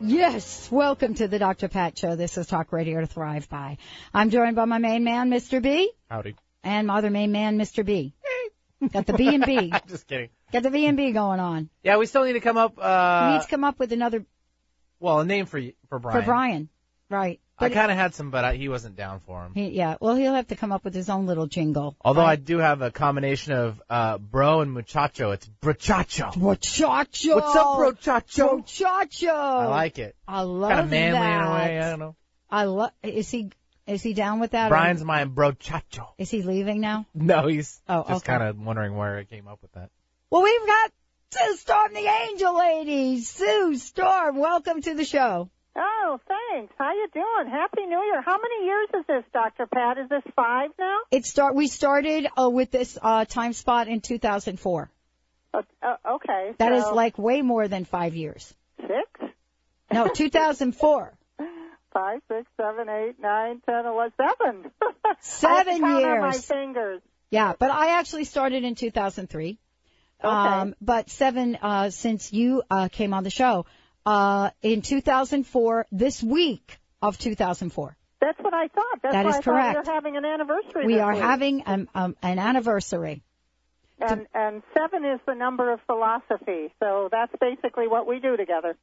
Yes, welcome to the Dr. Pat Show. This is Talk Radio to Thrive By. I'm joined by my main man, Mr. B, Howdy. and my other main man, Mr. B. Got the B and B. Just kidding. Got the B and B going on. Yeah, we still need to come up. We Uh, need to come up with another well, a name for you, for Brian. for Brian. Right. I kind of had some, but I, he wasn't down for him. he, yeah, well, he'll have to come up with his own little jingle. Although I Right? do have a combination of uh, bro and muchacho. It's brochacho. Brochacho. What's up, brochacho? Brochacho. I like it. I love Kind of manly that. in a way. I don't know. I love. Is he? Is he down with that? or- Brian's my brochacho. Is he leaving now? No, he's Oh, just okay. kind of wondering where I came up with that. Well, we've got Sue Storm, the Angel Lady. Sue Storm, welcome to the show. Oh, thanks. How you doing? Happy New Year. How many years is this, Dr. Pat? Is this five now? It start. We started uh, with this uh, time spot in 2004. Uh, okay. That is so like way more than five years. six, No, 2004. five, six, seven, eight, nine, ten, eleven, seven. I Seven count on my years. fingers. Yeah, but I actually started in 2003. Okay. Um, but seven uh, since you uh, came on the show uh, in 2004. This week of 2004, That's what I thought. That's That why is I correct. thought we were having an anniversary. we are week. having um, um, an anniversary. and and seven is the number of philosophy. So that's basically what we do together.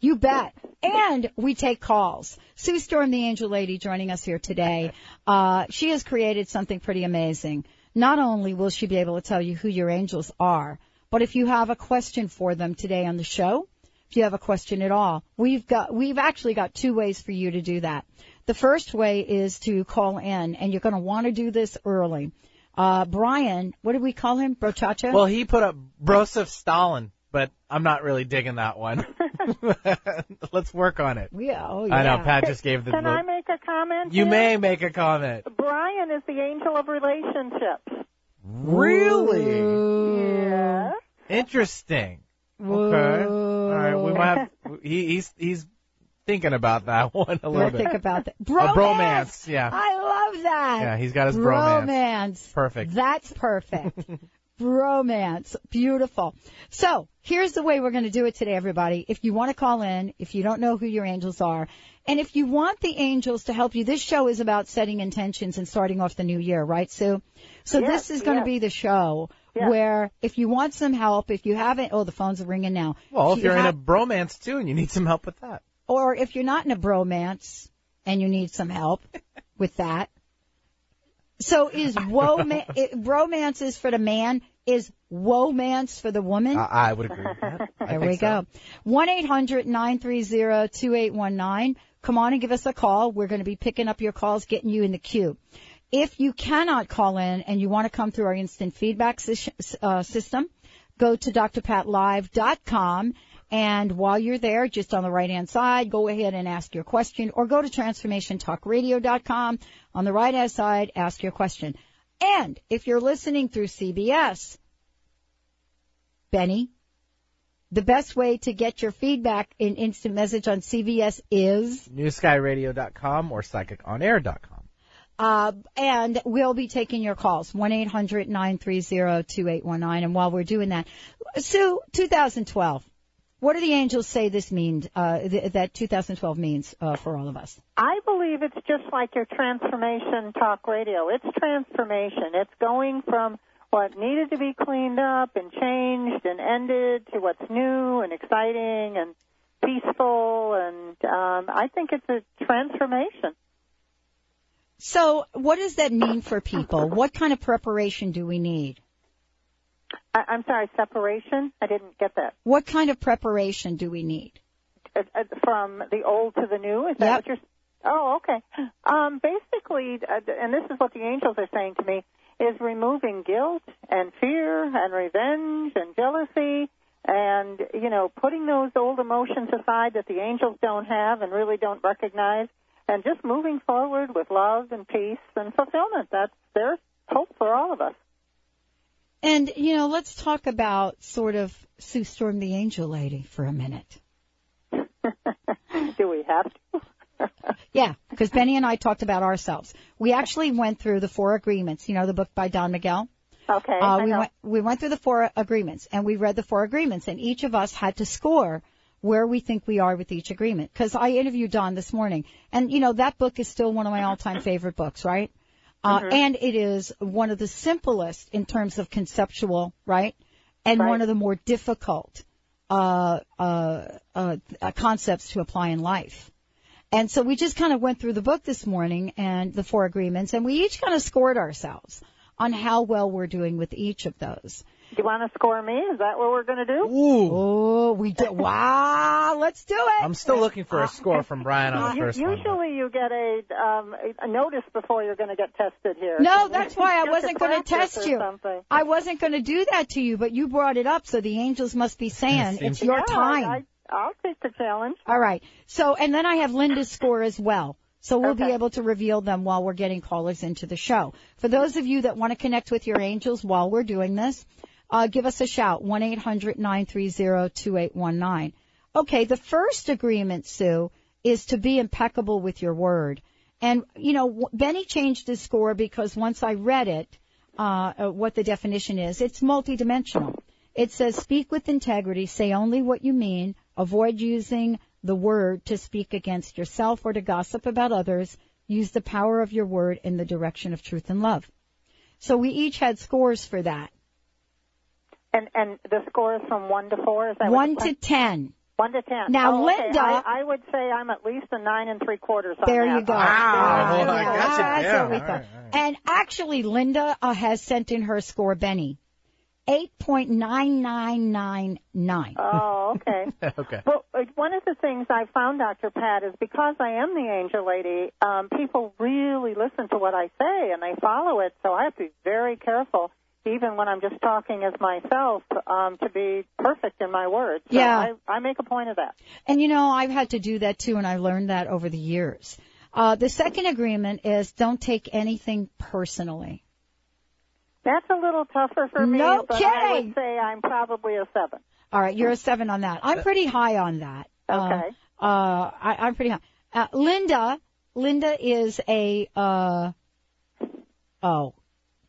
You bet. And we take calls. Sue Storm, the angel lady, joining us here today. Uh, she has created something pretty amazing. Not only will she be able to tell you who your angels are, but if you have a question for them today on the show, if you have a question at all, we've got, we've actually got two ways for you to do that. The first way is to call in and you're going to want to do this early. Uh, Brian, what did we call him? Brochacha? Well, he put up Broseph Stalin, but I'm not really digging that one. Let's work on it. yeah, oh, yeah. I know Pat just gave the. Can look. I make a comment? You here? may make a comment. Brian is the angel of relationships. Really? Yes. Interesting. Okay. All right. We might have. He, he's he's thinking about that one a little We'll bit. think about that. A Bromance. bromance. Yeah. I love that. Yeah. He's got his bromance. Bromance. Perfect. That's perfect. Bromance. Beautiful. So here's the way we're going to do it today, everybody. If you want to call in, if you don't know who your angels are, and if you want the angels to help you, this show is about setting intentions and starting off the new year, right, Sue? So Yes, this is going to be the show Yes. where if you want some help, if you haven't, oh, the phones ringing now. Well, if you you're in a bromance too and you need some help with that. or if you're not in a bromance and you need some help with that. So is woma- i- bromance is for the man, is womance for the woman? I, I would agree with that. There we so. go. One eight hundred nine three zero two eight one nine. Come on and give us a call. We're going to be picking up your calls, getting you in the queue. If you cannot call in and you want to come through our instant feedback sys- uh, system, go to drpatlive.com and while you're there, just on the right hand side, go ahead and ask your question or go to transformationtalkradio.com on the right hand side, ask your question. And if you're listening through CBS, Benny, the best way to get your feedback in instant message on CBS is, NewSkyRadio.com or PsychicOnAir.com. uh, and we'll be taking your calls, 1-800-930-2819. And while we're doing that, Sue, 2012, what do the angels say this means, uh, th- that 2012 means, uh, for all of us? I believe it's just like your transformation talk radio. It's transformation. It's going from what needed to be cleaned up and changed and ended to what's new and exciting and peaceful. And um, I think it's a transformation. So what does that mean for people? What kind of preparation do we need? I, I'm sorry, separation. I didn't get that. What kind of preparation do we need? Uh, uh, from the old to the new. Is that Yep. what you're? Oh, okay. Um, basically, uh, and this is what the angels are saying to me, is removing guilt and fear and revenge and jealousy and you know putting those old emotions aside that the angels don't have and really don't recognize and just moving forward with love and peace and fulfillment that's there's hope for all of us And, you know, let's talk about sort of Sue Storm the Angel Lady for a minute. do we have to Yeah, because Benny and I talked about ourselves. We actually went through the four agreements, you know, the book by Don Miguel. okay Uh, we went we went through the four agreements and we read the four agreements and each of us had to score where we think we are with each agreement. Because I interviewed Don this morning, and you know that book is still one of my all-time favorite books, right? Uh, And it is one of the simplest in terms of conceptual, right? And Right. one of the more difficult uh, uh, uh, concepts to apply in life. And so we just kind of went through the book this morning and the four agreements, and we each kind of scored ourselves on how well we're doing with each of those. Do you want to score me is that what we're going to do Ooh. Oh, we did. Wow, let's do it. I'm still looking for a score from Brian on the U- first one. Usually you get a, um, a- a notice before you're going to get tested here. No, that's why I wasn't going to test you. something. I wasn't going to do that to you, but you brought it up, so the angels must be saying Seems- it's your Yeah, time. I, I'll take the challenge. All right. So, and then I have Linda's score as well. So we'll be able to reveal them while we're getting callers into the show. For those of you that want to connect with your angels while we're doing this, uh, give us a shout, 1-800-930-2819. Okay, the first agreement, Sue, is to be impeccable with your word. And, you know, Benny changed his score because once I read it, uh, uh, what the definition is, it's multidimensional. It says speak with integrity, say only what you mean, avoid using the word to speak against yourself or to gossip about others, use the power of your word in the direction of truth and love. So we each had scores for that. And and the score is from one to four. Is that what One the to ten. one to ten? Now, Oh, okay. Linda- I, I would say I'm at least a nine and three quarters. On There that. you go. Wow. There you I go. got you That's there. what we All thought. right, all right. And actually, Linda uh, has sent in her score, Benny. 8.9999. Oh, okay. okay. Well, uh, one of the things I found, Dr. Pat, is because I am the angel lady, um, people really listen to what I say and they follow it. So I have to be very careful, even when I'm just talking as myself, um, to be perfect in my words. So Yeah. I, I make a point of that. And you know, I've had to do that too, and I learned that over the years. Uh, the second agreement is don't take anything personally. That's a little tougher for me, No but I kidding. would say I'm probably a seven. All right, you're a seven on that. I'm pretty high on that. Okay. Uh, uh, I, I'm pretty high. Uh, Linda, Linda is a, uh, oh,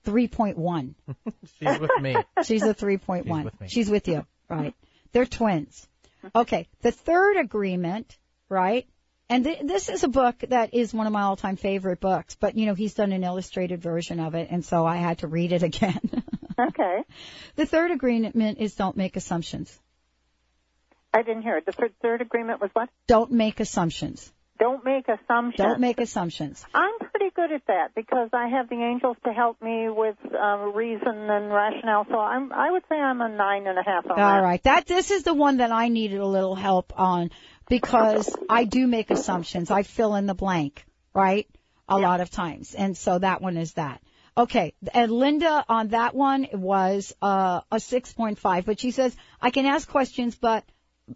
3.1. She's with me. She's a 3.1. She's with me. She's with you. Right. They're twins. Okay. The third agreement, right? And th- this is a book that is one of my all-time favorite books, but you know, he's done an illustrated version of it, and so I had to read it again. Okay. the third agreement is don't make assumptions. I didn't hear it. The third, third agreement was what? Don't make assumptions. Don't make assumptions. Don't make assumptions. I'm pretty good at that because I have the angels to help me with um, reason and rationale. So I'm, I would say I'm a nine and a half on All that. right. That, this is the one that I needed a little help on because I do make assumptions. I fill in the blank, right? A lot of times. And so that one is that. Okay. And Linda on that one was, uh, a 6.5, but she says, I can ask questions, but,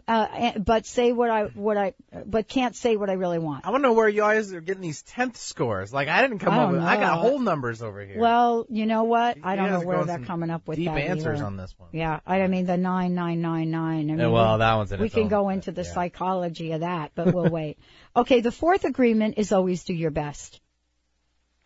uh, eh, but say what I, what I, but can't say what I really want. I want to know where you guys are getting these tenth scores. Like I didn't come I up don't with. I got whole numbers over here. Well, you know what? I don't know where they're coming up with deep that answers either. on this one. Yeah, I mean the nine nine nine nine. I mean, Yeah, well, that one's in we can go into the yeah. psychology of that, but we'll wait. Okay, the fourth agreement is always do your best.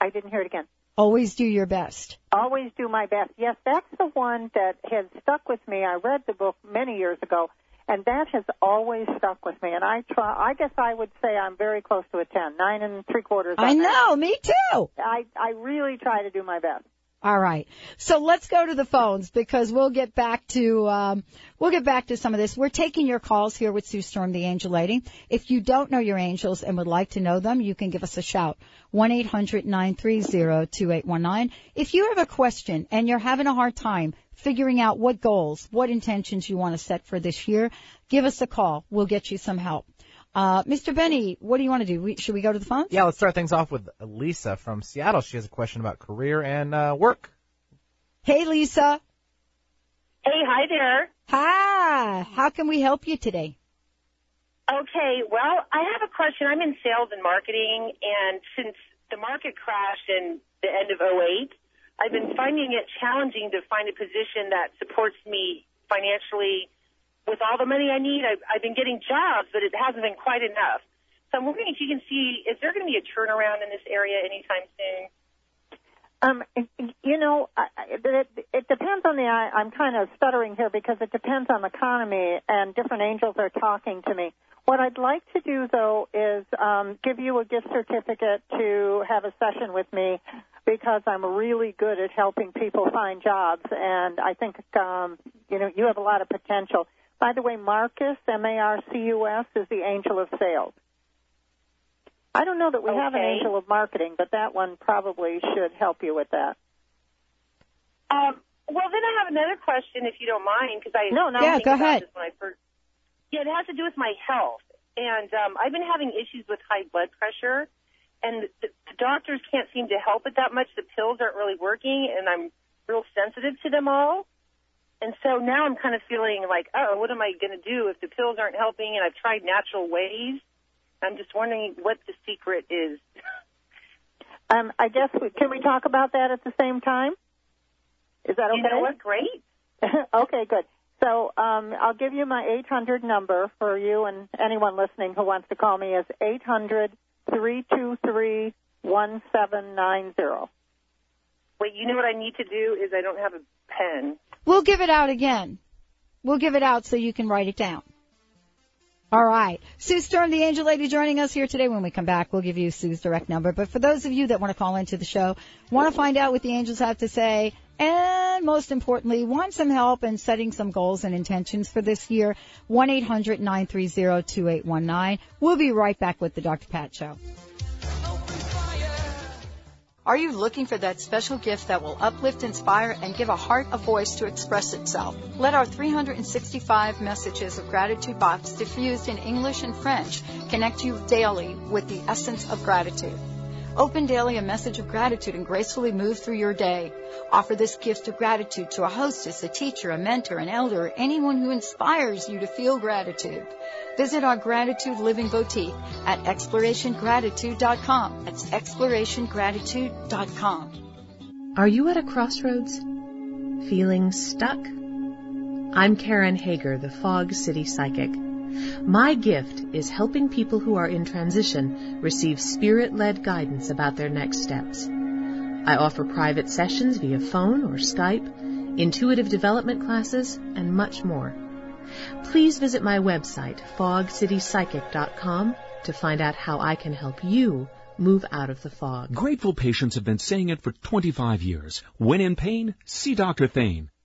I didn't hear it again. Always do your best. Always do my best. Yes, that's the one that has stuck with me. I read the book many years ago, and that has always stuck with me. And I try. I guess I would say I'm very close to a ten, nine and three quarters. I that. know, me too. I I really try to do my best. All right. So let's go to the phones because we'll get back to um, we'll get back to some of this. We're taking your calls here with Sue Storm, the Angel Lady. If you don't know your angels and would like to know them, you can give us a shout. One eight hundred nine three zero two eight one nine. If you have a question and you're having a hard time figuring out what goals, what intentions you want to set for this year, give us a call. We'll get you some help. Uh, Mr. Benny, what do you want to do? We, should we go to the phone? Yeah, let's start things off with Lisa from Seattle. She has a question about career and uh, work. Hey, Lisa. Hey, hi there. Hi. How can we help you today? Okay, well, I have a question. I'm in sales and marketing, and since the market crashed in the end of 08, I've been finding it challenging to find a position that supports me financially with all the money I need, I've, I've been getting jobs, but it hasn't been quite enough. So I'm wondering if you can see, is there going to be a turnaround in this area anytime soon? Um, you know, it, it depends on the. I, I'm kind of stuttering here because it depends on the economy, and different angels are talking to me. What I'd like to do, though, is um, give you a gift certificate to have a session with me because I'm really good at helping people find jobs, and I think um, you know you have a lot of potential. By the way, Marcus, M-A-R-C-U-S, is the angel of sales. I don't know that we okay. have an angel of marketing, but that one probably should help you with that. Um, well, then I have another question, if you don't mind, because I no, no, yeah, go ahead. I first, yeah, it has to do with my health, and um, I've been having issues with high blood pressure, and the, the doctors can't seem to help it that much. The pills aren't really working, and I'm real sensitive to them all. And so now I'm kind of feeling like, oh, what am I going to do if the pills aren't helping? And I've tried natural ways. I'm just wondering what the secret is. um, I guess we, can we talk about that at the same time? Is that okay? You know what? Great. okay, good. So um, I'll give you my 800 number for you and anyone listening who wants to call me is 800 323 1790. Wait, you know what I need to do is I don't have a pen. We'll give it out again. We'll give it out so you can write it down. All right. Sue Storm, the angel lady, joining us here today. When we come back, we'll give you Sue's direct number. But for those of you that want to call into the show, want to find out what the angels have to say, and most importantly, want some help in setting some goals and intentions for this year, 1-800-930-2819. We'll be right back with the Dr. Pat Show. Are you looking for that special gift that will uplift, inspire, and give a heart a voice to express itself? Let our 365 messages of gratitude box diffused in English and French connect you daily with the essence of gratitude. Open daily a message of gratitude and gracefully move through your day. Offer this gift of gratitude to a hostess, a teacher, a mentor, an elder, anyone who inspires you to feel gratitude. Visit our Gratitude Living Boutique at explorationgratitude.com. That's explorationgratitude.com. Are you at a crossroads? Feeling stuck? I'm Karen Hager, the Fog City Psychic. My gift is helping people who are in transition receive spirit-led guidance about their next steps. I offer private sessions via phone or Skype, intuitive development classes, and much more. Please visit my website, fogcitypsychic.com, to find out how I can help you move out of the fog. Grateful patients have been saying it for 25 years. When in pain, see Dr. Thane.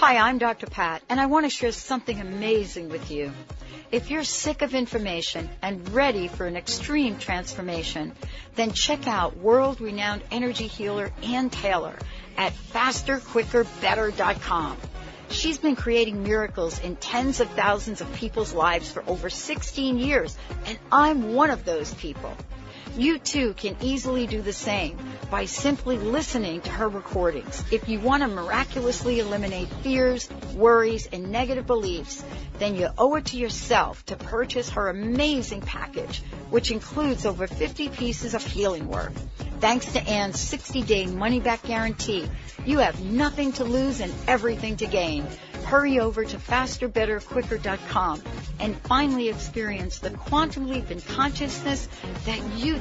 Hi, I'm Dr. Pat, and I want to share something amazing with you. If you're sick of information and ready for an extreme transformation, then check out world-renowned energy healer Ann Taylor at fasterquickerbetter.com. She's been creating miracles in tens of thousands of people's lives for over 16 years, and I'm one of those people. You too can easily do the same by simply listening to her recordings. If you want to miraculously eliminate fears, worries, and negative beliefs, then you owe it to yourself to purchase her amazing package, which includes over 50 pieces of healing work. Thanks to Ann's 60-day money-back guarantee, you have nothing to lose and everything to gain. Hurry over to fasterbetterquicker.com and finally experience the quantum leap in consciousness that you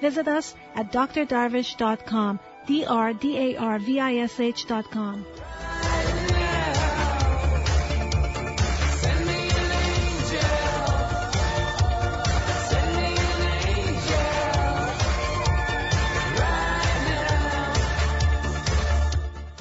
Visit us at drdarvish.com, D-R-D-A-R-V-I-S-H.com.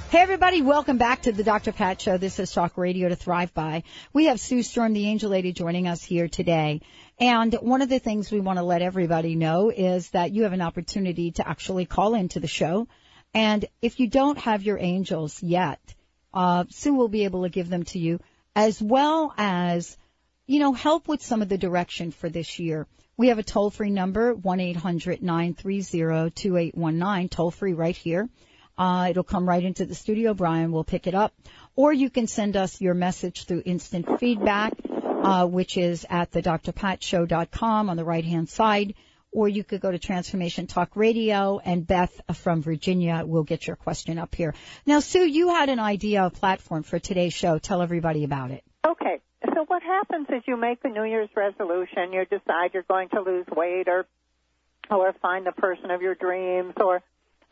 Hey everybody, welcome back to the Dr. Pat Show. This is Talk Radio to Thrive By. We have Sue Storm, the Angel Lady, joining us here today. And one of the things we want to let everybody know is that you have an opportunity to actually call into the show. And if you don't have your angels yet, uh, Sue will be able to give them to you as well as, you know, help with some of the direction for this year. We have a toll free number, 1-800-930-2819, toll free right here. Uh, it'll come right into the studio. Brian will pick it up. Or you can send us your message through instant feedback, uh, which is at the drpatshow.com on the right hand side. Or you could go to Transformation Talk Radio and Beth from Virginia will get your question up here. Now, Sue, you had an idea of platform for today's show. Tell everybody about it. Okay. So what happens is you make a New Year's resolution, you decide you're going to lose weight or or find the person of your dreams or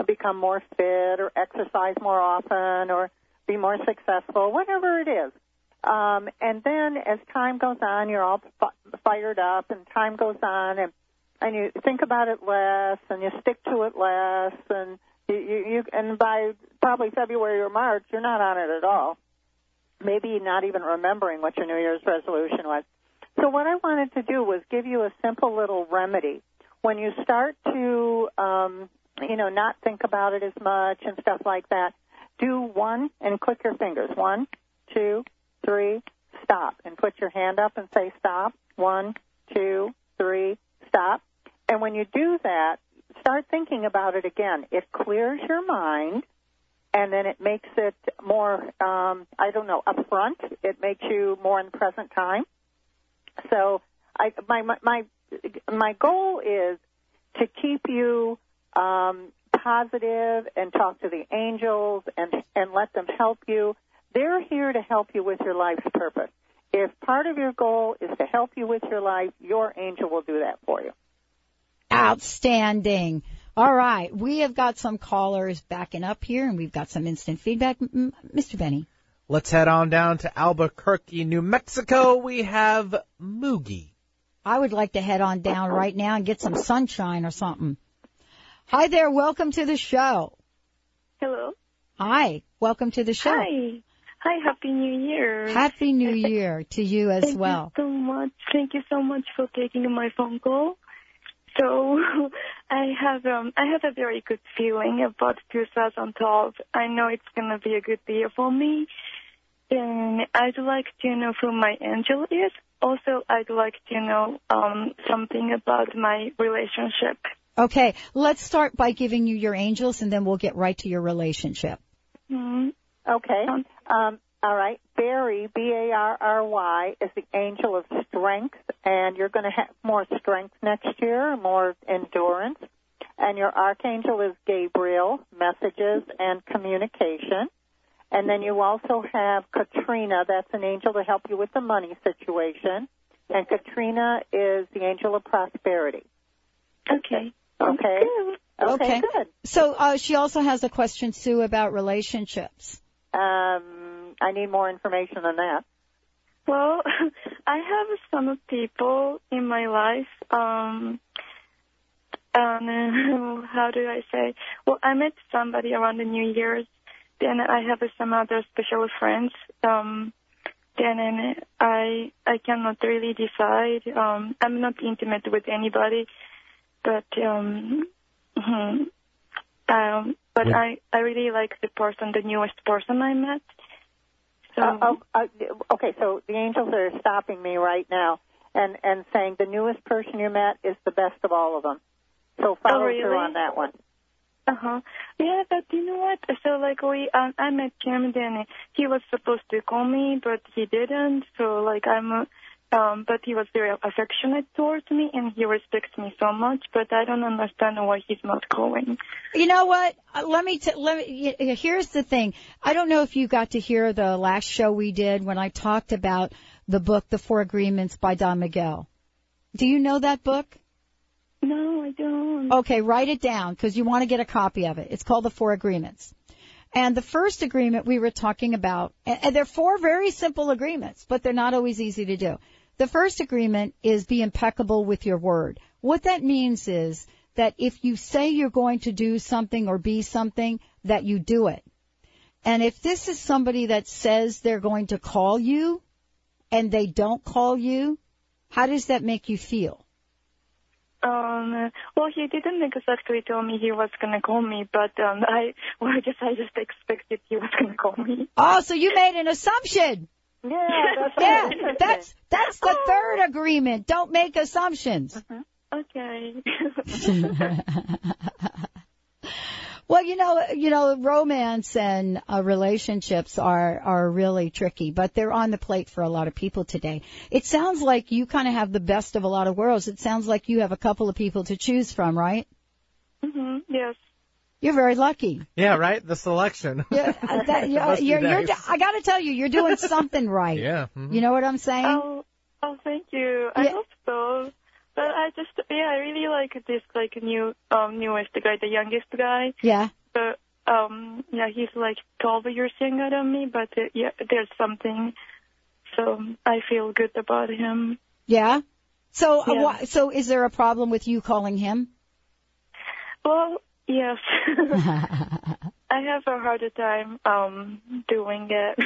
become more fit or exercise more often or be more successful, whatever it is. Um, and then as time goes on, you're all f- fired up, and time goes on, and and you think about it less, and you stick to it less, and you, you, you and by probably February or March, you're not on it at all. Maybe not even remembering what your New Year's resolution was. So what I wanted to do was give you a simple little remedy. When you start to um, you know, not think about it as much and stuff like that. Do one and click your fingers. One, two, three, stop. And put your hand up and say stop. One, two, three, stop. And when you do that, start thinking about it again. It clears your mind and then it makes it more, um, I don't know, upfront. It makes you more in the present time. So I, my, my, my goal is to keep you um, positive and talk to the angels and and let them help you. They're here to help you with your life's purpose. If part of your goal is to help you with your life, your angel will do that for you. Outstanding. All right, we have got some callers backing up here, and we've got some instant feedback. M- Mr. Benny. Let's head on down to Albuquerque, New Mexico. We have Moogie. I would like to head on down right now and get some sunshine or something. Hi there. Welcome to the show. Hello. Hi. Welcome to the show. Hi. Hi. Happy New Year. Happy New Year to you as Thank well. you so much. Thank you so much for taking my phone call. So I have um I have a very good feeling about 2012. I know it's gonna be a good year for me, and I'd like to know who my angel is. Also, I'd like to know um something about my relationship. Okay, let's start by giving you your angels and then we'll get right to your relationship. Mm-hmm. Okay. Um, all right. Barry, B-A-R-R-Y, is the angel of strength, and you're going to have more strength next year, more endurance. And your archangel is Gabriel, messages and communication. And then you also have Katrina, that's an angel to help you with the money situation. And Katrina is the angel of prosperity. Okay. Okay. Okay, Okay. good. So uh, she also has a question, Sue, about relationships. Um, I need more information on that. Well, I have some people in my life. Um, um, how do I say? Well, I met somebody around the New Year's. Then I have some other special friends. Um, then I I cannot really decide. Um, I'm not intimate with anybody, but um, hmm, um, but Would- I I really like the person, the newest person I met. So Uh, oh, uh, okay, so the angels are stopping me right now and and saying the newest person you met is the best of all of them. So follow Oh, really? through on that one. Uh huh. Yeah, but you know what? So like we, um, I met him, then he was supposed to call me, but he didn't. So like I'm uh, Um, but he was very affectionate towards me, and he respects me so much. But I don't understand why he's not calling. You know what? Uh, Let me t- let me. Here's the thing. I don't know if you got to hear the last show we did when I talked about the book, The Four Agreements by Don Miguel. Do you know that book? No, I don't. Okay, write it down because you want to get a copy of it. It's called The Four Agreements. And the first agreement we were talking about, and, and they're four very simple agreements, but they're not always easy to do. The first agreement is be impeccable with your word. What that means is that if you say you're going to do something or be something, that you do it. And if this is somebody that says they're going to call you and they don't call you, how does that make you feel? Um, well, he didn't exactly tell me he was gonna call me, but um, I, well, I guess I just expected he was gonna call me. Oh, so you made an assumption. Yeah, that's Yeah, that's that's the third agreement. Don't make assumptions. Okay. Well, you know, you know, romance and uh, relationships are are really tricky, but they're on the plate for a lot of people today. It sounds like you kind of have the best of a lot of worlds. It sounds like you have a couple of people to choose from, right? hmm Yes. You're very lucky. Yeah, right. The selection. Yeah, uh, that, you're, you're, you're. I got to tell you, you're doing something right. Yeah. mhm. You know what I'm saying? Oh, oh, thank you. I Yeah. hope so. But I just, yeah, I really like this, like, new, um, newest guy, the youngest guy. Yeah. But, um, yeah, he's like 12 years younger than me, but, uh, yeah, there's something. So I feel good about him. Yeah. So, uh, Yeah. why, so is there a problem with you calling him? Well, yes. I have a harder time, um, doing it.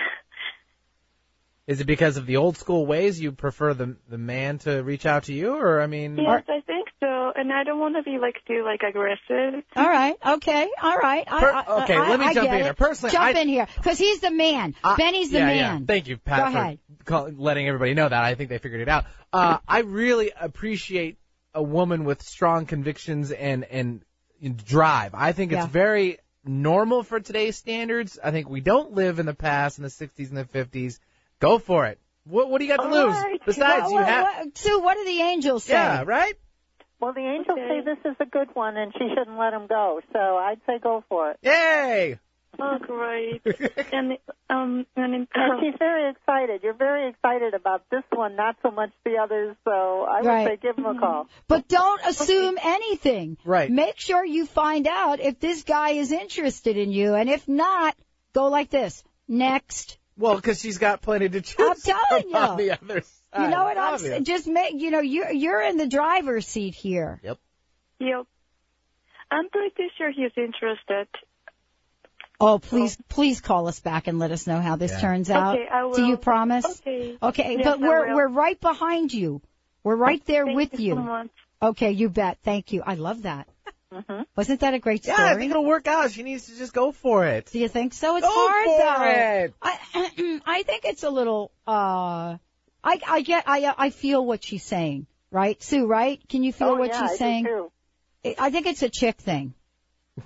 Is it because of the old school ways you prefer the the man to reach out to you, or I mean, Yes, I think so. And I don't want to be like too like aggressive. All right. Okay. All right. I, Per- I- okay, I- let me I jump get in it. here. Personally, jump I- in here because he's the man. I- Benny's the yeah, man. Yeah. Thank you, Pat, Go for ahead. call, letting everybody know that. I think they figured it out. Uh, I really appreciate a woman with strong convictions and and, and drive. I think it's Yeah. very normal for today's standards. I think we don't live in the past in the 60s and the 50s. Go for it. What what do you got to All lose? right. Besides, Well, you well, have well, Sue, what do the angels say? yeah, right. Well, the angels Okay. say this is a good one, and she shouldn't let him go. So I'd say go for it. Yay! Oh, great. and um, and in, And she's very excited. You're very excited about this one, not so much the others. So I would Right. say give him a call. But don't assume anything. Right. Make sure you find out if this guy is interested in you, and if not, go like this. Next. Well, because she's got plenty to choose I'm telling from on you. the other side. You know what I'm saying? Just make, you know, you're, you're in the driver's seat here. Yep. yep. I'm pretty sure he's interested. Oh, please, please call us back and let us know how this Yeah. turns out. Okay, I will. Do you promise? Okay. Okay, Yes, but we're we're right behind you. We're right there Thank with you. So. Okay, you bet. Thank you. I love that. hmm Wasn't that a great story? Yeah. I think it'll work out. She needs to just go for it. Do you think so? It's Go hard for though. it. I I think it's a little uh I I get I I feel what she's saying, right? Sue, right? Can you feel oh, what yeah, she's I do saying? too. I think it's a chick thing.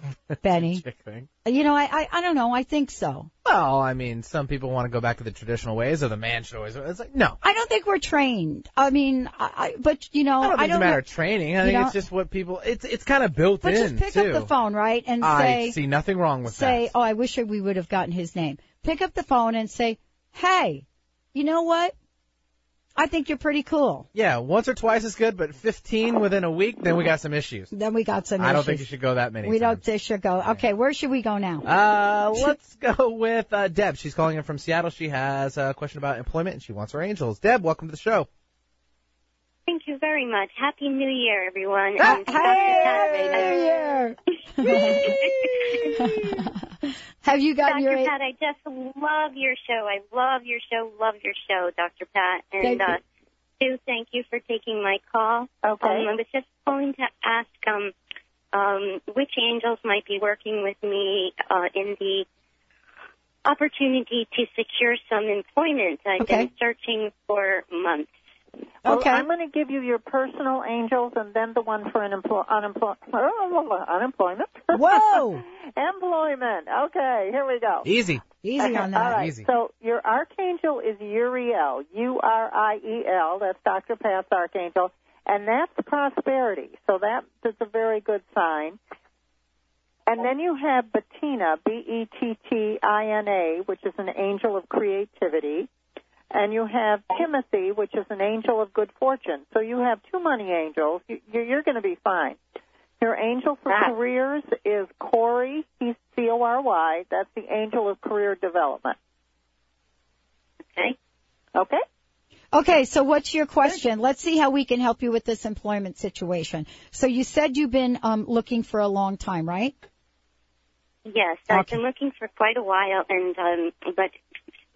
Benny. Thing. Uh, you know, I, I I don't know, I think so. Well, I mean, some people want to go back to the traditional ways, or the man should always. It's like no. I don't think we're trained. I mean, I, I but you know, I don't think it's a know- matter of training. I think don't- it's just what people. It's it's kind of built But in just pick too. up the phone, right, and say. I see nothing wrong with say, that. Say, oh, I wish we would have gotten his name. Pick up the phone and say, hey, you know what? I think you're pretty cool. Yeah, once or twice is good, but 15 within a week, then we got some issues. Then we got some issues. I don't issues. think you should go that many. we times. don't they should go. Okay, where should we go now? Uh, let's go with uh, Deb. She's calling in from Seattle. She has a question about employment and she wants her angels. Deb, welcome to the show. Thank you very much. Happy New Year, everyone. Ah, Um, Dr. Have you gotten Dr. your? Pat, I just love your show. I love your show. Love your show, Dr. Pat. And Thank uh, Sue, thank you for taking my call. Okay. Um, I was just calling to ask um, um, which angels might be working with me uh, in the opportunity to secure some employment. I've Okay. been searching for months. Well, Okay. I'm going to give you your personal angels and then the one for unemplo- unemplo- unemployment. Whoa! Employment. Okay, here we go. Easy. Easy Okay, on that. All right. Easy. So your archangel is Uriel, U-R-I-E-L. That's Dr. Pat's archangel, and that's prosperity. So that's a very good sign. And then you have Bettina, B-E-T-T-I-N-A, which is an angel of creativity. And you have Timothy, which is an angel of good fortune. So you have two money angels. You- You're going to be fine. Your angel for Ah. careers is Corey. He's C-O-R-Y. That's the angel of career development. Okay. Okay? Okay, so what's your question? Let's see how we can help you with this employment situation. So you said you've been um, looking for a long time, right? Yes, I've been looking for quite a while, and um, but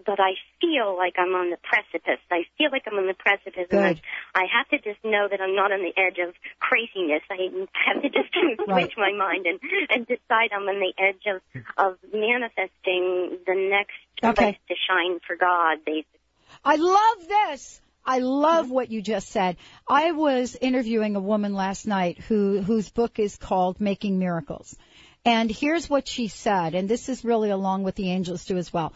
but I feel like I'm on the precipice. I feel like I'm on the precipice, and I, I have to just know that I'm not on the edge of craziness. I have to just switch my mind and and decide I'm on the edge of of manifesting the next Okay. place to shine for God. Basically, I love this. I love what you just said. I was interviewing a woman last night who whose book is called Making Miracles. And here's what she said, and this is really along with the angels do as well.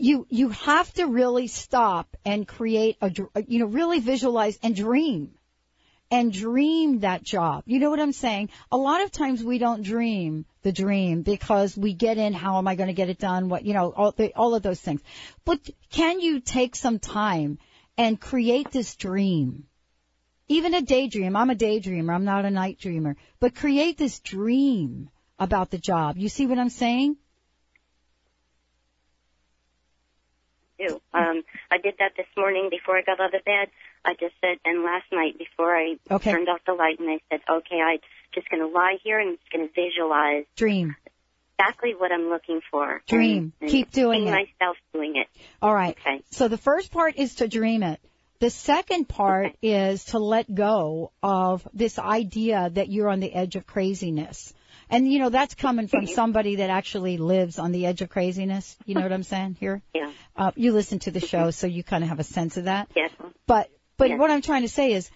You you have to really stop and create a you know really visualize and dream. And dream that job. You know what I'm saying? A lot of times we don't dream the dream because we get in how am I going to get it done? What, you know, all, the, all of those things. But can you take some time and create this dream? Even a daydream. I'm a daydreamer. I'm not a night dreamer. But create this dream about the job. You see what I'm saying? Too. Um, I did that this morning before I got out of bed. I just said, and last night before I Okay. turned off the light, and I said, okay, I'm just going to lie here and just going to visualize Dream. exactly what I'm looking for. Dream. And, and Keep doing it. myself doing it. All right. Okay. So the first part is to dream it. The second part is to let go of this idea that you're on the edge of craziness. And you know, that's coming from somebody that actually lives on the edge of craziness. You know what I'm saying here? Yeah. Uh, you listen to the show, so you kind of have a sense of that. Yes. But, but Yes. what I'm trying to say is,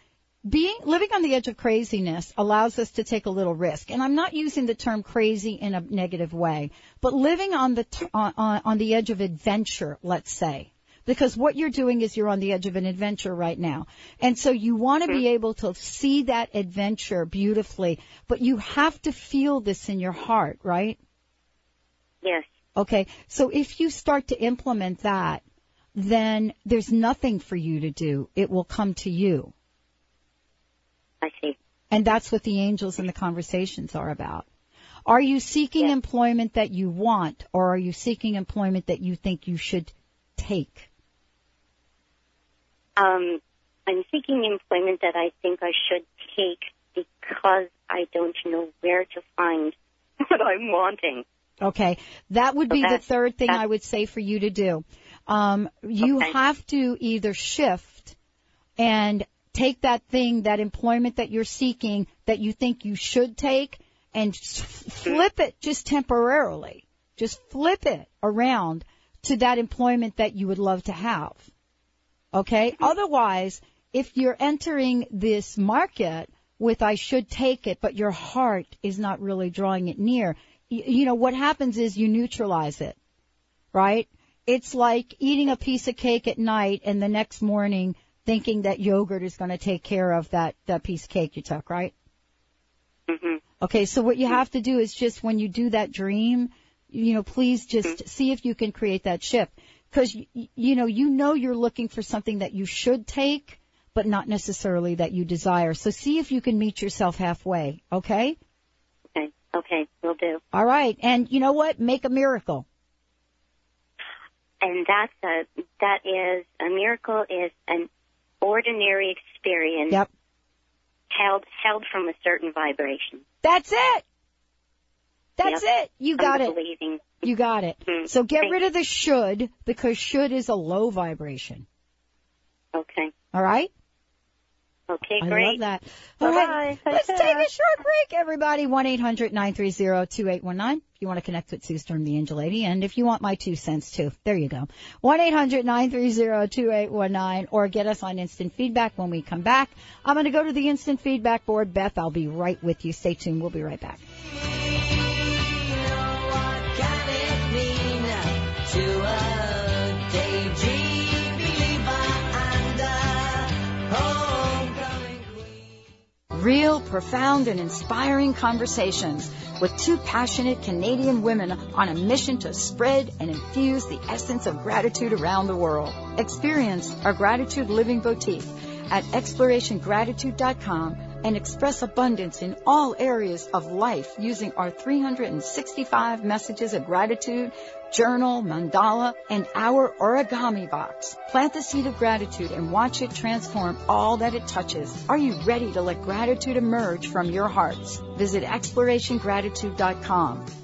being, living on the edge of craziness allows us to take a little risk. And I'm not using the term crazy in a negative way, but living on the, t- on, on, on the edge of adventure, let's say. Because what you're doing is you're on the edge of an adventure right now. And so you want to be mm-hmm. able to see that adventure beautifully, but you have to feel this in your heart, right? Yes. Okay. So if you start to implement that, then there's nothing for you to do. It will come to you. I see. And that's what the angels and the conversations are about. Are you seeking Yes. employment that you want or are you seeking employment that you think you should take? Um, I'm seeking employment that I think I should take because I don't know where to find what I'm wanting. Okay. That would So be the third thing I would say for you to do. Um, you Okay. have to either shift and take that thing, that employment that you're seeking that you think you should take and flip it just temporarily. Just flip it around to that employment that you would love to have. Okay? Otherwise, if you're entering this market with I should take it, but your heart is not really drawing it near, you know, what happens is you neutralize it. Right? It's like eating a piece of cake at night and the next morning thinking that yogurt is going to take care of that, that piece of cake you took, right? hmm Okay, so what you have to do is just when you do that dream, you know, please just see if you can create that shift. Cause, y- you know, you know you're looking for something that you should take, but not necessarily that you desire. So see if you can meet yourself halfway, okay? Okay. Okay. We'll do. All right, and you know what? Make a miracle. And that's a that is a miracle is an ordinary experience Yep. held held from a certain vibration. That's it! That's Yep. it! You got I'm it. Believing. You got it. Mm, So get rid of the should, because should is a low vibration. Okay. All right? Okay, I great. love that. All right, let's Take a short break, everybody. One eight hundred nine three zero two eight one nine. If you want to connect with Sue Storm, the Angel Lady, and if you want my two cents too, there you go. One eight hundred nine three zero two eight one nine, or get us on instant feedback when we come back. I'm going to go to the instant feedback board. Beth, I'll be right with you. Stay tuned. We'll be right back. Real, profound, and inspiring conversations with two passionate Canadian women on a mission to spread and infuse the essence of gratitude around the world. Experience our Gratitude Living Boutique at explorationgratitude.com and express abundance in all areas of life using our 365 messages of gratitude, journal, mandala, and our origami box. Plant the seed of gratitude and watch it transform all that it touches. Are you ready to let gratitude emerge from your hearts? Visit explorationgratitude.com.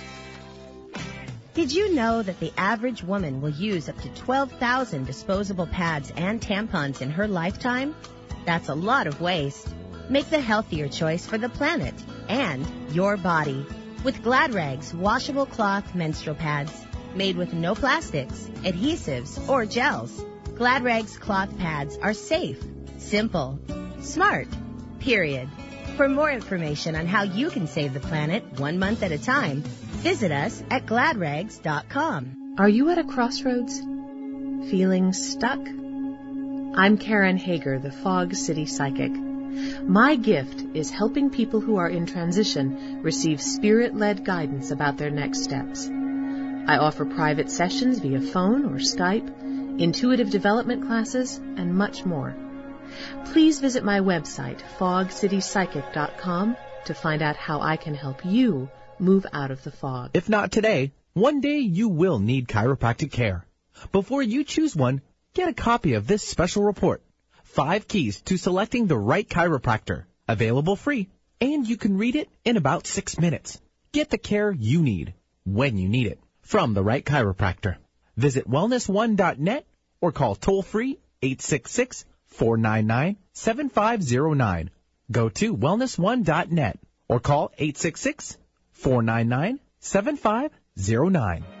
Did you know that the average woman will use up to 12,000 disposable pads and tampons in her lifetime? That's a lot of waste. Make the healthier choice for the planet and your body with Glad Rags washable cloth menstrual pads made with no plastics, adhesives, or gels. Glad Rags cloth pads are safe, simple, smart, period. For more information on how you can save the planet one month at a time, visit us at gladrags.com. Are you at a crossroads? Feeling stuck? I'm Karen Hager, the Fog City Psychic. My gift is helping people who are in transition receive spirit-led guidance about their next steps. I offer private sessions via phone or Skype, intuitive development classes, and much more. Please visit my website, fogcitypsychic.com, to find out how I can help you move out of the fog. If not today, one day you will need chiropractic care. Before you choose one, get a copy of this special report. Five keys to selecting the right chiropractor. Available free, and you can read it in about six minutes. Get the care you need, when you need it, from the right chiropractor. Visit wellness1.net or call toll free 866 499 7509. Go to wellness1.net or call 866 499 7509.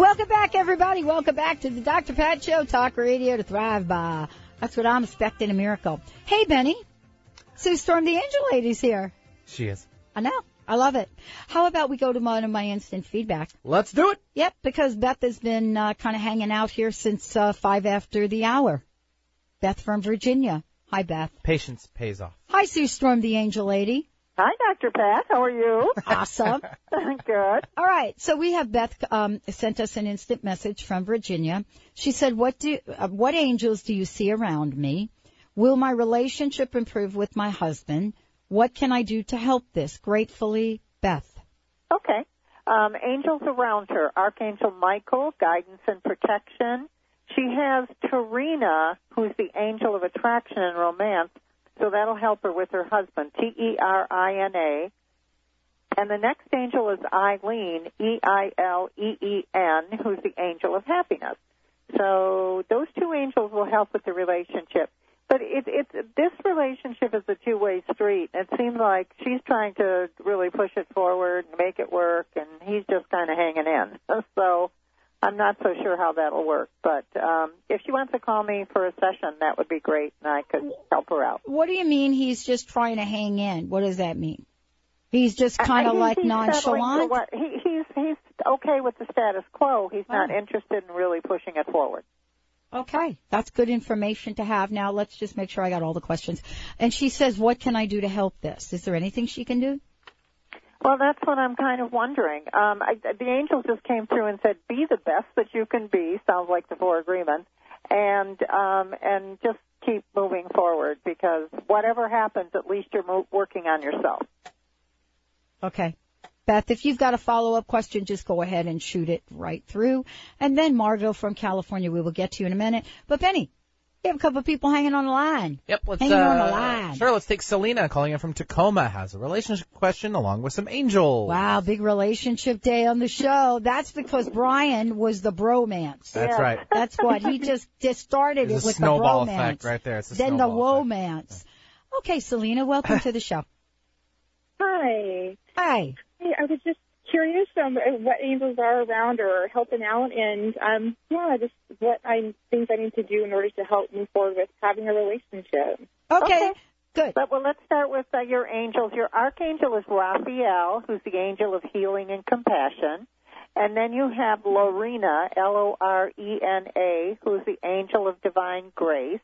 Welcome back, everybody. Welcome back to the Dr. Pat Show, Talk Radio to Thrive By. That's what I'm expecting, a miracle. Hey, Benny. Sue Storm, the Angel Lady's here. She is. I know. I love it. How about we go to one of my instant feedback? Let's do it. Yep, because Beth has been uh, kind of hanging out here since uh, five after the hour. Beth from Virginia. Hi, Beth. Patience pays off. Hi, Sue Storm, the Angel Lady. Hi, Dr. Pat. How are you? Awesome. Good. All right. So we have Beth um, sent us an instant message from Virginia. She said, "What do uh, what angels do you see around me? Will my relationship improve with my husband? What can I do to help this? Gratefully, Beth." Okay. Um, angels around her. Archangel Michael, guidance and protection. She has Terina, who's the angel of attraction and romance, so that'll help her with her husband. T E R I N A. And the next angel is Eileen, E I L E E N, who's the angel of happiness. So those two angels will help with the relationship. But it, it's this relationship is a two-way street. It seems like she's trying to really push it forward and make it work, and he's just kind of hanging in. So I'm not so sure how that'll work. But um, if she wants to call me for a session, that would be great, and I could help her out. What do you mean he's just trying to hang in? What does that mean? He's just kind of like he's nonchalant. What, he, he's he's okay with the status quo. He's not interested in really pushing it forward. Okay, that's good information to have. Now let's just make sure I got all the questions. And she says, "What can I do to help this? Is there anything she can do?" Well, that's what I'm kind of wondering. Um, I, the angel just came through and said, "Be the best that you can be." Sounds like the four agreements, and um, and just keep moving forward because whatever happens, at least you're mo- working on yourself. Okay. Beth, if you've got a follow-up question, just go ahead and shoot it right through. And then Margot from California, we will get to you in a minute. But Benny, you have a couple of people hanging on the line. Yep, let's hanging on the uh, line. Sure, let's take Selena calling in from Tacoma has a relationship question along with some angels. Wow, big relationship day on the show. That's because Brian was the bromance. That's right. That's what he just just started There's it a with snowball the bromance. effect right there. It's a then the romance. womance. Okay, Selena, welcome to the show. Hi. Hi. Hey, I was just curious um, what angels are around or helping out, and um, yeah, just what I things I need to do in order to help move forward with having a relationship. Okay. Good. But well, let's start with uh, your angels. Your archangel is Raphael, who's the angel of healing and compassion. And then you have Lorena, L-O-R-E-N-A, who's the angel of divine grace.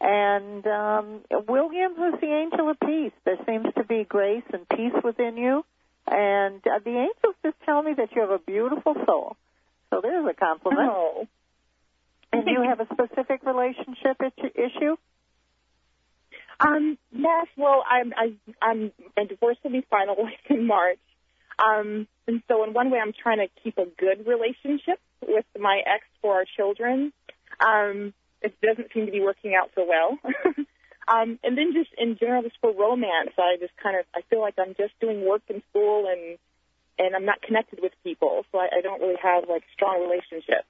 And um, William, who's the angel of peace. There seems to be grace and peace within you. And uh, the angels just tell me that you have a beautiful soul. So there's a compliment. Oh. And you have a specific relationship issue- issue? Um, yes. Well, I'm I, I'm my divorce will be finalized in March. Um, and so in one way, I'm trying to keep a good relationship with my ex for our children. Um, it doesn't seem to be working out so well. um, and then just in general, just for romance, I just kind of I feel like I'm just doing work in school and and I'm not connected with people, so I, I don't really have like strong relationships.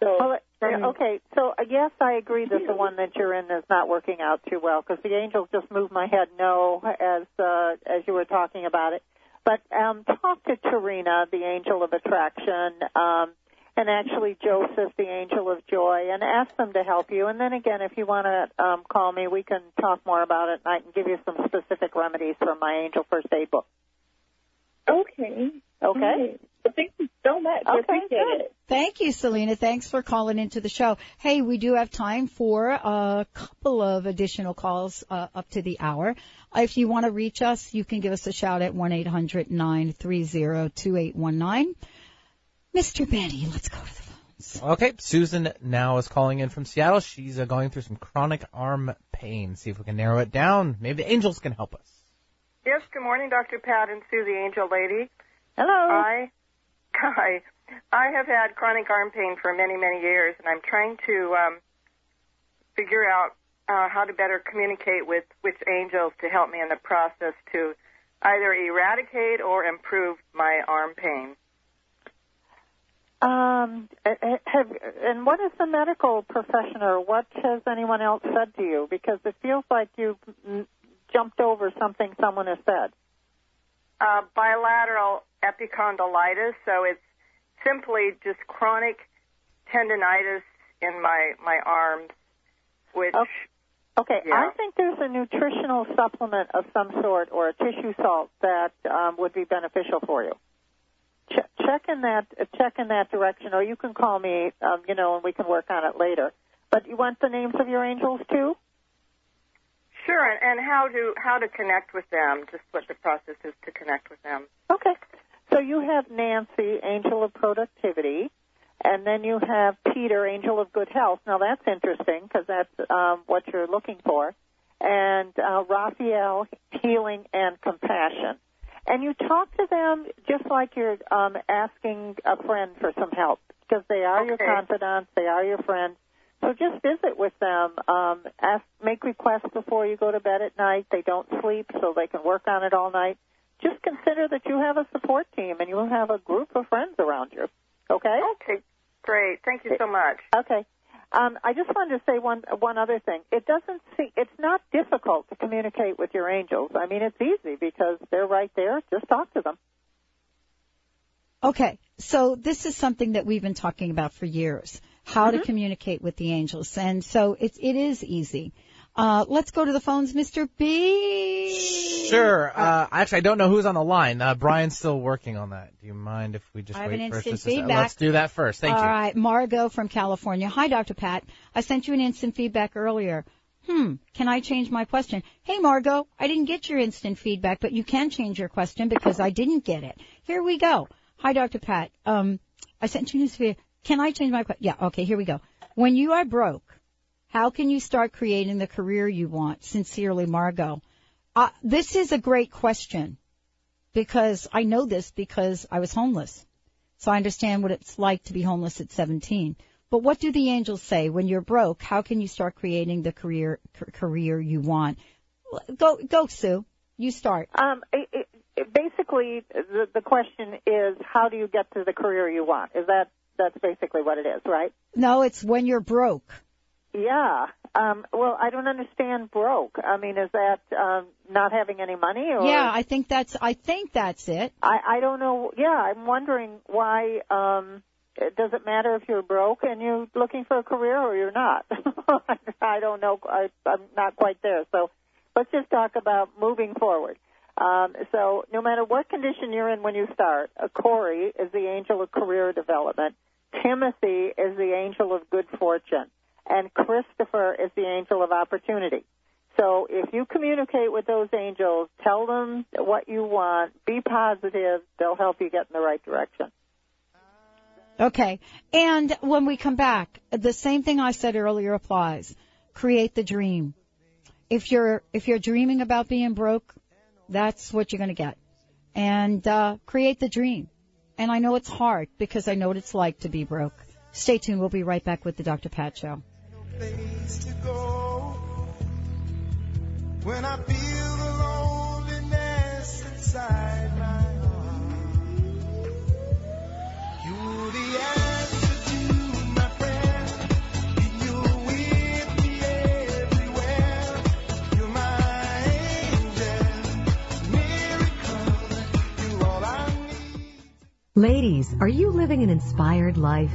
So Well, from- okay, so uh, yes, I agree that the one that you're in is not working out too well because the angels just moved my head no as uh, as you were talking about it. But um, talk to Terina, the angel of attraction, um, and actually Joseph, the angel of joy, and ask them to help you. And then again, if you want to um, call me, we can talk more about it, and I can give you some specific remedies from my angel first aid book. Okay. Okay. Well, thank you so much. I Okay, appreciate good. it. Thank you, Selena. Thanks for calling into the show. Hey, we do have time for a couple of additional calls uh, up to the hour. Uh, If you want to reach us, you can give us a shout at 1-800-930-2819. Mr. Betty, let's go to the phones. Okay, Susan now is calling in from Seattle. She's uh, going through some chronic arm pain. See if we can narrow it down. Maybe the angels can help us. Yes, good morning, Dr. Pat and Sue, the angel lady. Hello. I, hi. I have had chronic arm pain for many, many years, and I'm trying to um, figure out uh, how to better communicate with which angels to help me in the process to either eradicate or improve my arm pain. Um, have and what is the medical profession, or what has anyone else said to you? Because it feels like you've mm, jumped over something someone has said. Uh, bilateral epicondylitis, so it's simply just chronic tendonitis in my my arms, which Okay, Yeah. I think there's a nutritional supplement of some sort or a tissue salt that um, would be beneficial for you. Check, check in that check in that direction, or you can call me, um, you know, and we can work on it later. But you want the names of your angels too? Sure, and, and how to how to connect with them, just what the process is to connect with them. Okay. So you have Nancy, angel of productivity, and then you have Peter, angel of good health. Now that's interesting because that's um, what you're looking for, and uh, Raphael, healing and compassion. And you talk to them just like you're um, asking a friend for some help because they are your confidants, they are your friends. So just visit with them. Um, ask, make requests before you go to bed at night. They don't sleep, so they can work on it all night. Just consider that you have a support team and you have a group of friends around you. Okay? Okay, great. Thank you so much. Okay. Um, I just wanted to say one one other thing. It doesn't see it's not difficult to communicate with your angels. I mean, it's easy because they're right there. Just talk to them. Okay, so this is something that we've been talking about for years: how Mm-hmm. to communicate with the angels, and so it it is easy. Uh, let's go to the phones, Mr. B. Sure. Uh, actually, I don't know who's on the line. Uh, Brian's still working on that. Do you mind if we just I have wait an for us instant just a feedback. Let's do that first. Thank All you. right, Margot from California. Hi, Dr. Pat. I sent you an instant feedback earlier. Hmm, can I change my question? Hey, Margot, I didn't get your instant feedback, but you can change your question because I didn't get it. Here we go. Hi, Dr. Pat. Um, I sent you an instant feedback. Can I change my question? Yeah, okay, here we go. When you are broke, how can you start creating the career you want? Sincerely, Margot. Uh, this is a great question because I know this because I was homeless. So I understand what it's like to be homeless at 17. But what do the angels say when you're broke? How can you start creating the career c- career you want? Go go Sue. You start. Um, it, it, it basically, the, the question is, how do you get to the career you want? Is that that's basically what it is, right? No, it's when you're broke. Yeah. Um, well, I don't understand broke. I mean, is that um, not having any money? Or Yeah, I think that's I think that's it. I, I don't know. Yeah, I'm wondering why. Um, it- does it matter if you're broke and you're looking for a career or you're not? I don't know. I, I'm not quite there. So let's just talk about moving forward. Um, so no matter what condition you're in when you start, uh, Corey is the angel of career development. Timothy is the angel of good fortune. And Christopher is the angel of opportunity. So if you communicate with those angels, tell them what you want, be positive, they'll help you get in the right direction. Okay. And when we come back, the same thing I said earlier applies. Create the dream. If you're if you're dreaming about being broke, that's what you're going to get. And uh, create the dream. And I know it's hard because I know what it's like to be broke. Stay tuned. We'll be right back with the Dr. Pat Show. Place to go when I feel the loneliness inside my heart. You're the. Ladies, are you living an inspired life?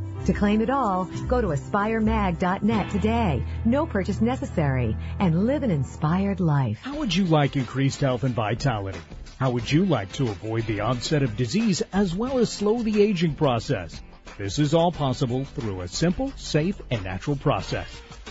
To claim it all, go to aspiremag.net today. No purchase necessary. And live an inspired life. How would you like increased health and vitality? How would you like to avoid the onset of disease as well as slow the aging process? This is all possible through a simple, safe, and natural process.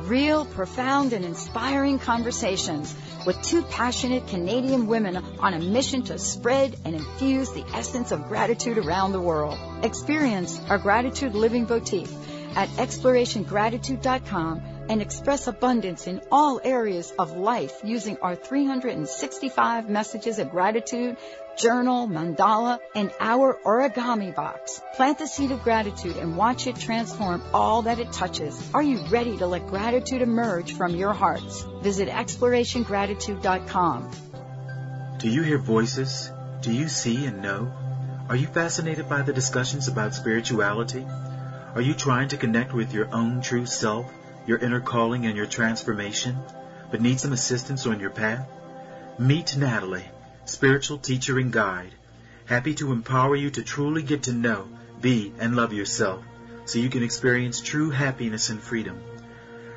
Real, profound, and inspiring conversations with two passionate Canadian women on a mission to spread and infuse the essence of gratitude around the world. Experience our Gratitude Living Boutique at explorationgratitude.com and express abundance in all areas of life using our 365 messages of gratitude, journal, mandala, and our origami box. Plant the seed of gratitude and watch it transform all that it touches. Are you ready to let gratitude emerge from your hearts? Visit explorationgratitude.com. Do you hear voices? Do you see and know? Are you fascinated by the discussions about spirituality? Are you trying to connect with your own true self, your inner calling, and your transformation, but need some assistance on your path? Meet Natalie, spiritual teacher and guide, happy to empower you to truly get to know, be, and love yourself so you can experience true happiness and freedom.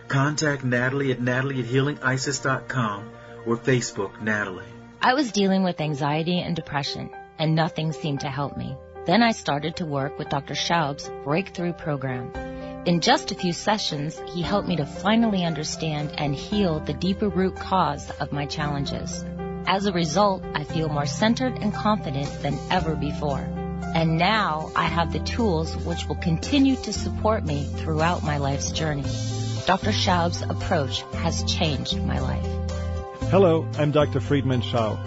Contact Natalie at natalie at healingisis.com or Facebook Natalie. I was dealing with anxiety and depression, and nothing seemed to help me. Then I started to work with Dr. Schaub's Breakthrough Program. In just a few sessions, he helped me to finally understand and heal the deeper root cause of my challenges. As a result, I feel more centered and confident than ever before. And now I have the tools which will continue to support me throughout my life's journey. Dr. Schaub's approach has changed my life. Hello, I'm Dr. Friedemann Schaub,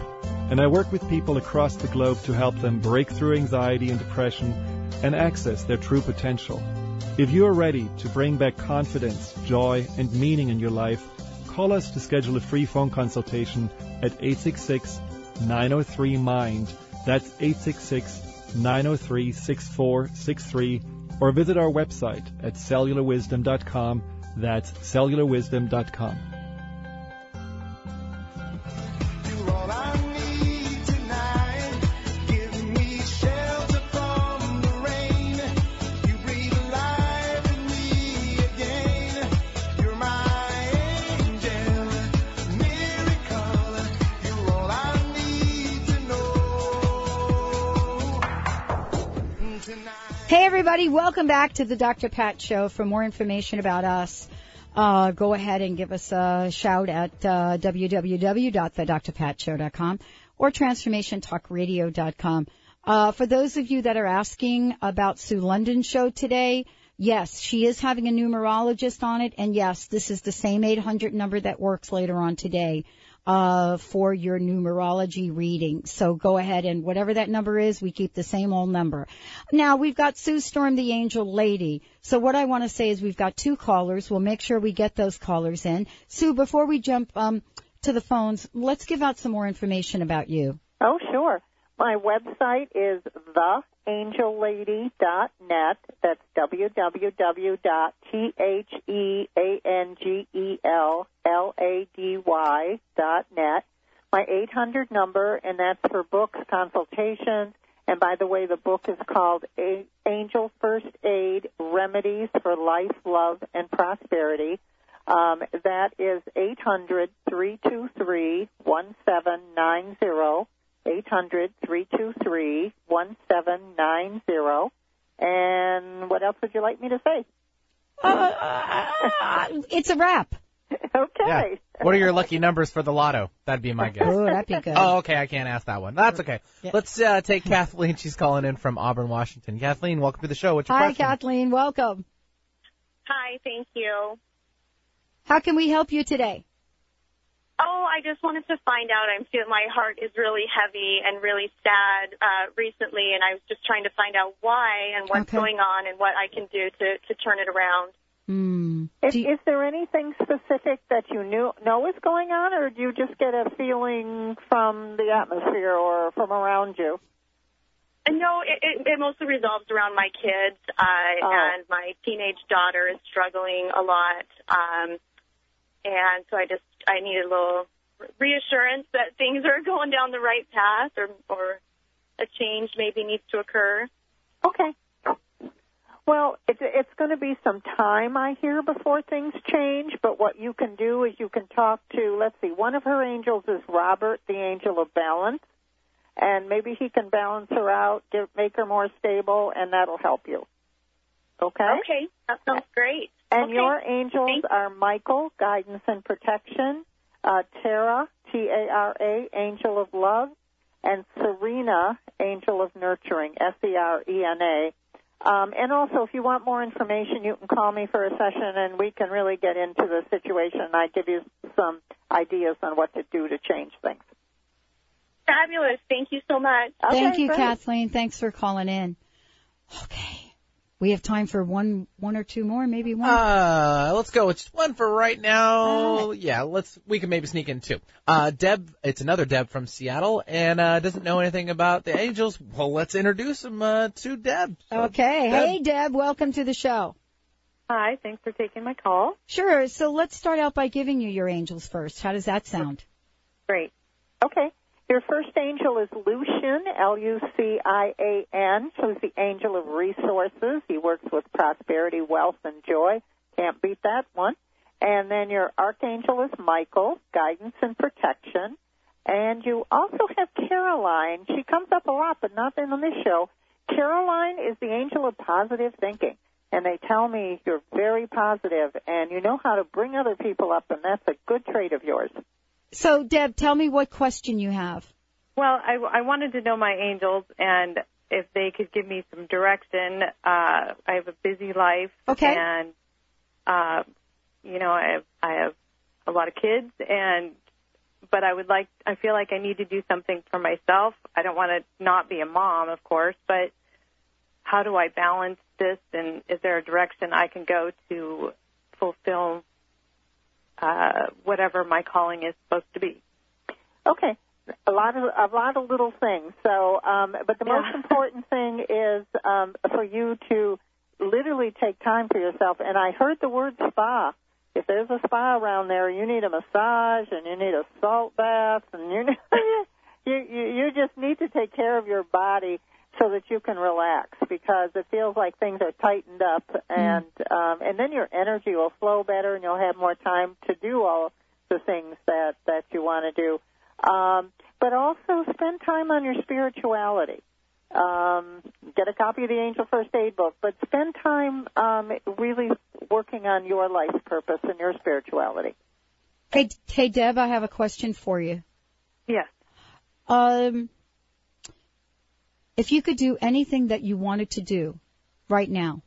and I work with people across the globe to help them break through anxiety and depression and access their true potential. If you are ready to bring back confidence, joy, and meaning in your life, call us to schedule a free phone consultation at 866 903 MIND. That's 866 903 6463 or visit our website at cellularwisdom.com. That's cellularwisdom.com. everybody, welcome back to the Dr. Pat Show. For more information about us, uh, go ahead and give us a shout at uh, www.thedrpatshow.com or transformationtalkradio.com. Uh, for those of you that are asking about Sue London's show today, yes, she is having a numerologist on it, and yes, this is the same 800 number that works later on today uh, for your numerology reading. So go ahead and whatever that number is, we keep the same old number. Now we've got Sue Storm, the angel lady. So what I want to say is we've got two callers. We'll make sure we get those callers in. Sue, before we jump um, to the phones, let's give out some more information about you. Oh, sure. My website is theangellady.net. That's www.theangellady.net. My 800 number, and that's for books, consultations, and by the way, the book is called Angel First Aid Remedies for Life, Love, and Prosperity. Um, that is 800 323 1790. 800 323 1790. And what else would you like me to say? it's a wrap. Okay. Yeah. What are your lucky numbers for the lotto? That'd be my guess. Oh, that'd be good. Oh, okay. I can't ask that one. That's okay. Let's uh, take Kathleen. She's calling in from Auburn, Washington. Kathleen, welcome to the show. What's your Hi, question? Kathleen. Welcome. Hi, thank you. How can we help you today? Oh, I just wanted to find out. I'm feeling my heart is really heavy and really sad uh, recently, and I was just trying to find out why and what's Okay. going on and what I can do to to turn it around. Hmm. Is, is there anything specific that you knew know is going on, or do you just get a feeling from the atmosphere or from around you? And no, it, it, it mostly revolves around my kids, uh, Oh. and my teenage daughter is struggling a lot, um, and so I just I need a little reassurance that things are going down the right path, or or a change maybe needs to occur. Okay. Well, it's it's going to be some time, I hear, before things change. But what you can do is you can talk to, let's see, one of her angels is Robert, the angel of balance, and maybe he can balance her out, give, make her more stable, and that'll help you. Okay. Okay, that sounds great. And Okay. your angels are Michael, guidance and protection, uh, Tara, T-A-R-A, angel of love, and Serena, angel of nurturing, S E R E N A. Um, and also, if you want more information, you can call me for a session, and we can really get into the situation. and I give you some ideas on what to do to change things. Fabulous. Thank you so much. Thank you, great. Kathleen. Thanks for calling in. Okay. We have time for one, one or two more, maybe one. Uh, let's go. It's one for right now. Yeah, let's. We can maybe sneak in two. Uh, Deb. It's another Deb from Seattle, and uh, doesn't know anything about the Angels. Well, let's introduce him uh, to Deb. So, okay. Deb. Hey, Deb. Welcome to the show. Hi, thanks for taking my call. Sure. So let's start out by giving you your angels first. How does that sound? Great. Okay. Your first angel is Lucian, L-U-C-I-A-N, who's the angel of resources. He works with prosperity, wealth, and joy. Can't beat that one. And then your archangel is Michael, guidance and protection. And you also have Caroline. She comes up a lot, but not in this show. Caroline is the angel of positive thinking. And they tell me you're very positive and you know how to bring other people up, and that's a good trait of yours. So, Deb, tell me what question you have. Well, I, I wanted to know my angels and if they could give me some direction. Uh, I have a busy life. Okay. And, uh, you know, I have, I have a lot of kids and, but I would like, I feel like I need to do something for myself. I don't want to not be a mom, of course, but how do I balance this and is there a direction I can go to fulfill, uh, whatever my calling is supposed to be? Okay. A lot of a lot of little things. So, um, but the most important thing is um, for you to literally take time for yourself. And I heard the word spa. If there's a spa around there, you need a massage and you need a salt bath, and you you you, you just need to take care of your body so that you can relax because it feels like things are tightened up and um and then your energy will flow better and you'll have more time to do all the things that that you want to do um but also spend time on your spirituality um get a copy of the angel first aid book but spend time um really working on your life's purpose and your spirituality Hey, hey, Deb, I have a question for you. Yes. Um, if you could do anything that you wanted to do right now,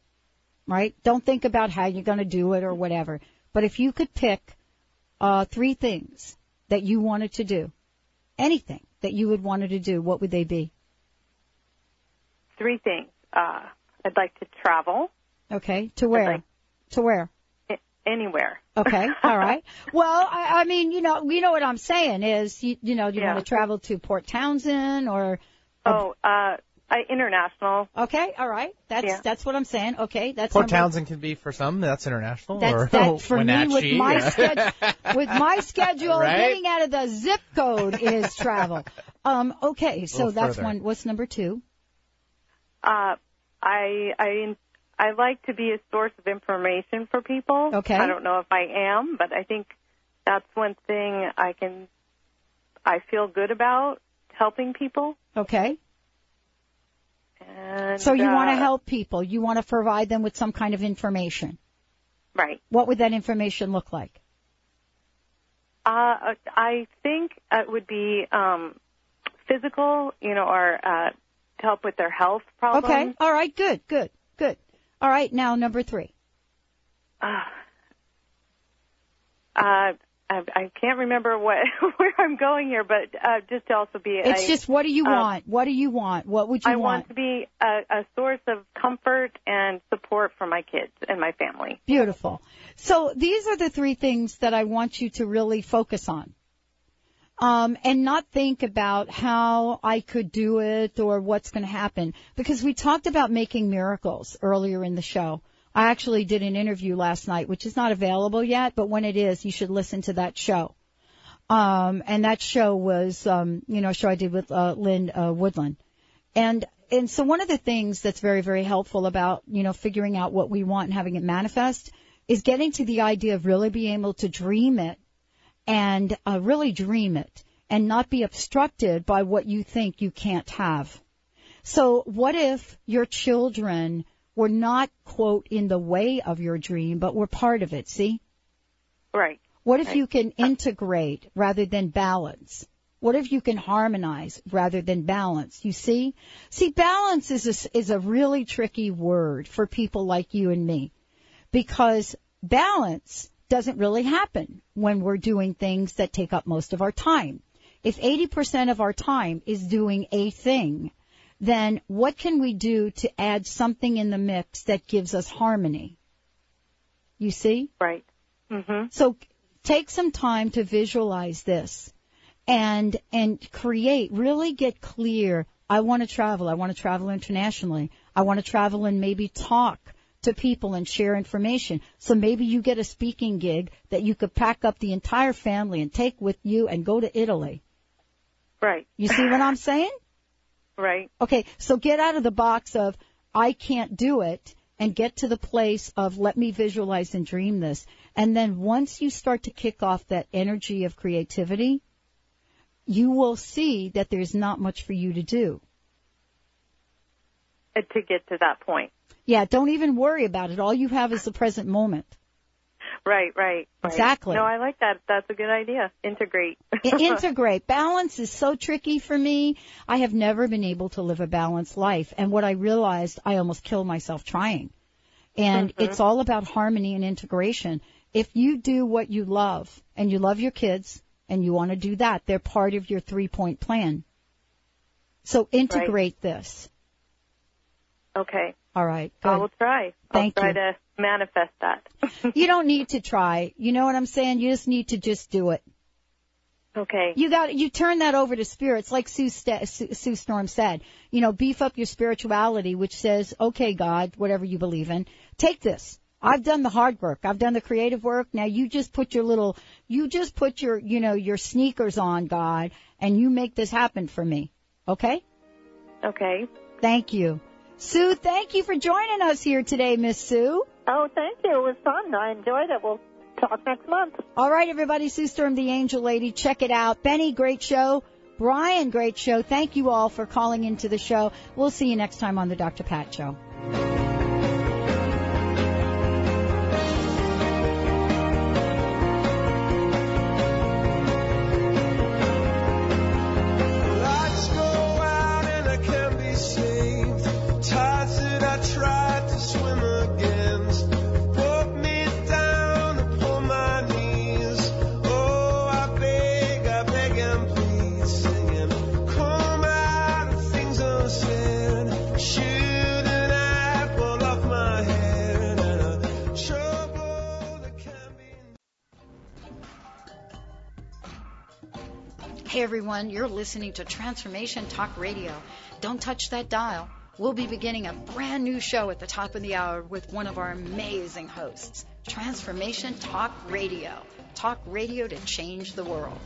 right? Don't think about how you're going to do it or whatever. But if you could pick uh, three things that you wanted to do, anything that you would wanted to do, what would they be? Three things. Uh, I'd like to travel Okay, to where? to where? anywhere. Okay, all right. Well, I, I mean, you know, you know what I'm saying is, you, you know, you Yeah. want to travel to Port Townsend or Oh, uh, I, international. Okay, all right. That's Yeah. that's what I'm saying. Okay, that's Port number- Townsend can be for some. That's international. That's or that for me with my yeah. schedule. With my schedule, Right? getting out of the zip code is travel. Um, okay, so that's further. one. What's number two? Uh, I, I, I like to be a source of information for people. Okay. I don't know if I am, but I think that's one thing I can, I feel good about helping people. Okay. And, So you want to uh, help people. You want to provide them with some kind of information. Right. What would that information look like? Uh, I think it would be um, physical, you know, or uh, help with their health problems. Okay. All right. Good. Good. Good. All right. Now number three. Uh, uh, I, I can't remember what where I'm going here, but uh, just to also be. It's a, just what do you um, want? What do you want? What would you I want to be a, a source of comfort and support for my kids and my family. Beautiful. So these are the three things that I want you to really focus on. Um, and not think about how I could do it or what's going to happen. Because we talked about making miracles earlier in the show. I actually did an interview last night, which is not available yet, but when it is, you should listen to that show. Um, and that show was, um, you know, a show I did with, uh, Lynn, uh, Woodland. And, and so one of the things that's very, very helpful about, you know, figuring out what we want and having it manifest is getting to the idea of really being able to dream it and uh, really dream it and not be obstructed by what you think you can't have. So what if your children were not, quote, in the way of your dream, but were part of it, see? Right. What if Right. you can integrate rather than balance? What if you can harmonize rather than balance? You see? See, balance is a, is a really tricky word for people like you and me because balance doesn't really happen when we're doing things that take up most of our time. If 80% of our time is doing a thing, then what can we do to add something in the mix that gives us harmony? You see? Right. Mm-hmm. So take some time to visualize this and, and create, really get clear. I want to travel. I want to travel internationally. I want to travel and maybe talk to people and share information. So maybe you get a speaking gig that you could pack up the entire family and take with you and go to Italy. Right. You see what I'm saying? Right. Okay, so get out of the box of I can't do it and get to the place of let me visualize and dream this. And then once you start to kick off that energy of creativity, you will see that there's not much for you to do. To get to that point. Yeah, don't even worry about it. All you have is the present moment. Right, right, right. Exactly. No, I like that. That's a good idea. Integrate. Integrate. Balance is so tricky for me. I have never been able to live a balanced life. And what I realized, I almost killed myself trying. And Mhm. it's all about harmony and integration. If you do what you love and you love your kids and you want to do that, they're part of your three point plan. So integrate this. okay. All right. I will try. Thank I'll try you. to manifest that. you don't need to try. You know what I'm saying? You just need to just do it. Okay. You got you turn that over to spirits, like Sue, St- Sue, Sue Storm said. You know, beef up your spirituality, which says, "Okay, God, whatever you believe in, take this. I've done the hard work. I've done the creative work. Now you just put your little, you just put your, you know, your sneakers on, God, and you make this happen for me. Okay? Okay. Thank you, Sue. Thank you for joining us here today, Miss Sue. Oh, thank you. It was fun. I enjoyed it. We'll talk next month. All right, everybody. Sue Storm, the Angel Lady. Check it out. Benny, great show. Brian, great show. Thank you all for calling into the show. We'll see you next time on the Dr. Pat Show. everyone. You're listening to Transformation Talk Radio. Don't touch that dial. We'll be beginning a brand new show at the top of the hour with one of our amazing hosts. Transformation Talk Radio. Talk radio to change the world.